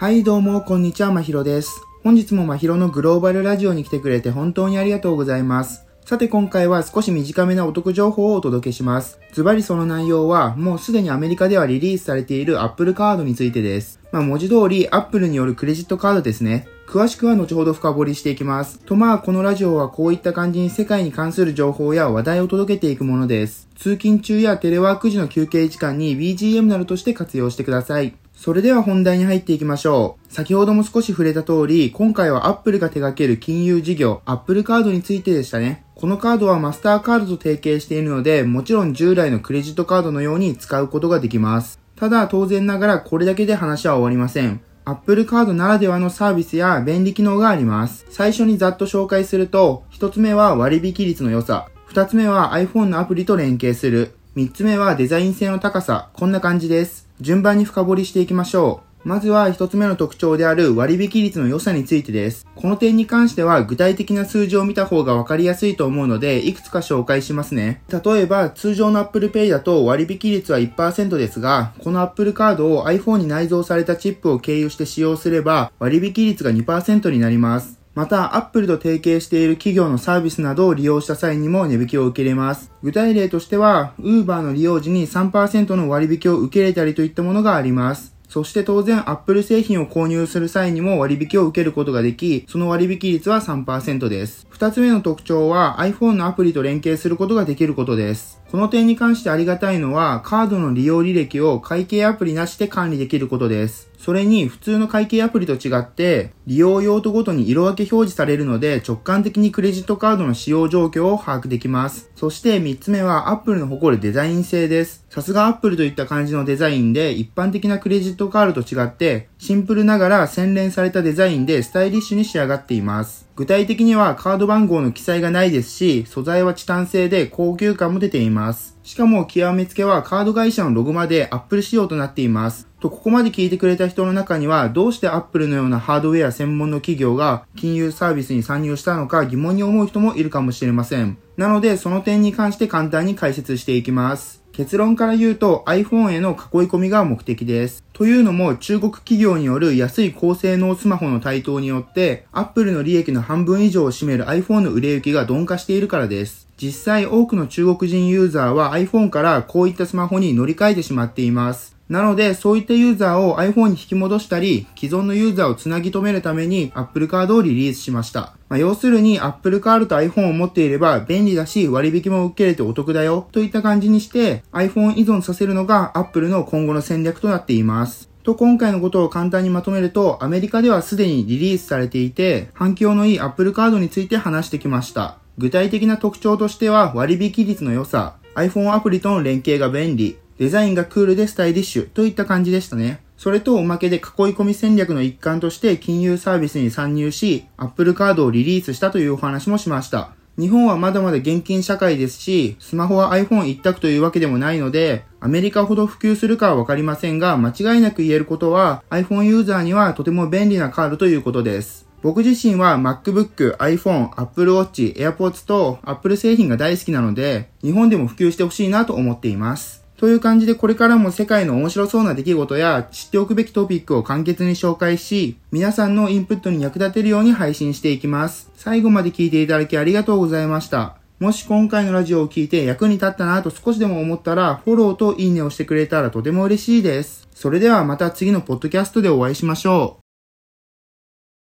はい、どうも、こんにちは、まひろです。本日もまひろのグローバルラジオに来てくれて本当にありがとうございます。さて今回は少し短めなお得情報をお届けします。ズバリその内容は、もうすでにアメリカではリリースされている Apple カードについてです。まあ文字通り Apple によるクレジットカードですね。詳しくは後ほど深掘りしていきます。とまあこのラジオはこういった感じに世界に関する情報や話題を届けていくものです。通勤中やテレワーク時の休憩時間に BGM などとして活用してください。それでは本題に入っていきましょう。先ほども少し触れた通り、今回は Apple が手掛ける金融事業、Apple カードについてでしたね。このカードはマスターカードと提携しているので、もちろん従来のクレジットカードのように使うことができます。ただ当然ながらこれだけで話は終わりません。Apple カードならではのサービスや便利機能があります。最初にざっと紹介すると、一つ目は割引率の良さ。二つ目は iPhone のアプリと連携する。三つ目はデザイン性の高さ。こんな感じです。順番に深掘りしていきましょう。まずは一つ目の特徴である割引率の良さについてです。この点に関しては具体的な数字を見た方がわかりやすいと思うので、いくつか紹介しますね。例えば、通常の Apple Pay だと割引率は1%ですが、この Apple カードを iPhone に内蔵されたチップを経由して使用すれば、割引率が2%になります。また、Apple と提携している企業のサービスなどを利用した際にも値引きを受けれます。具体例としては、Uber の利用時に3%の割引を受けれたりといったものがあります。そして当然 Apple 製品を購入する際にも割引を受けることができ、その割引率は3%です。二つ目の特徴は iPhone のアプリと連携することができることです。この点に関してありがたいのは、カードの利用履歴を会計アプリなしで管理できることです。それに普通の会計アプリと違って、利用用途ごとに色分け表示されるので、直感的にクレジットカードの使用状況を把握できます。そして3つ目は Apple の誇るデザイン性です。さすが Apple といった感じのデザインで、一般的なクレジットカードと違って、シンプルながら洗練されたデザインでスタイリッシュに仕上がっています。具体的にはカード番号の記載がないですし、素材はチタン製で高級感も出ています。しかも極めつけはカード会社のロゴまで Apple 仕様となっています。と、ここまで聞いてくれた人の中には、どうして Apple のようなハードウェア専門の企業が金融サービスに参入したのか疑問に思う人もいるかもしれません。なので、その点に関して簡単に解説していきます。結論から言うと iPhone への囲い込みが目的です。というのも中国企業による安い高性能スマホの台頭によって Apple の利益の半分以上を占める iPhone の売れ行きが鈍化しているからです。実際多くの中国人ユーザーは iPhone からこういったスマホに乗り換えてしまっています。なので、そういったユーザーを iPhone に引き戻したり、既存のユーザーをつなぎ止めるために Apple カードをリリースしました。まあ、要するに Apple カードと iPhone を持っていれば便利だし割引も受けれてお得だよといった感じにして iPhone 依存させるのが Apple の今後の戦略となっています。と今回のことを簡単にまとめるとアメリカではすでにリリースされていて反響のいい Apple カードについて話してきました。具体的な特徴としては割引率の良さ、iPhone アプリとの連携が便利、デザインがクールでスタイリッシュといった感じでしたね。それとおまけで囲い込み戦略の一環として金融サービスに参入し、Apple カードをリリースしたというお話もしました。日本はまだまだ現金社会ですし、スマホは iPhone 一択というわけでもないので、アメリカほど普及するかはわかりませんが、間違いなく言えることは、iPhone ユーザーにはとても便利なカードということです。僕自身は MacBook、iPhone、Apple Watch、AirPods と Apple 製品が大好きなので、日本でも普及してほしいなと思っています。という感じでこれからも世界の面白そうな出来事や知っておくべきトピックを簡潔に紹介し、皆さんのインプットに役立てるように配信していきます。最後まで聞いていただきありがとうございました。もし今回のラジオを聞いて役に立ったなと少しでも思ったら、フォローといいねをしてくれたらとても嬉しいです。それではまた次のポッドキャストでお会いしましょう。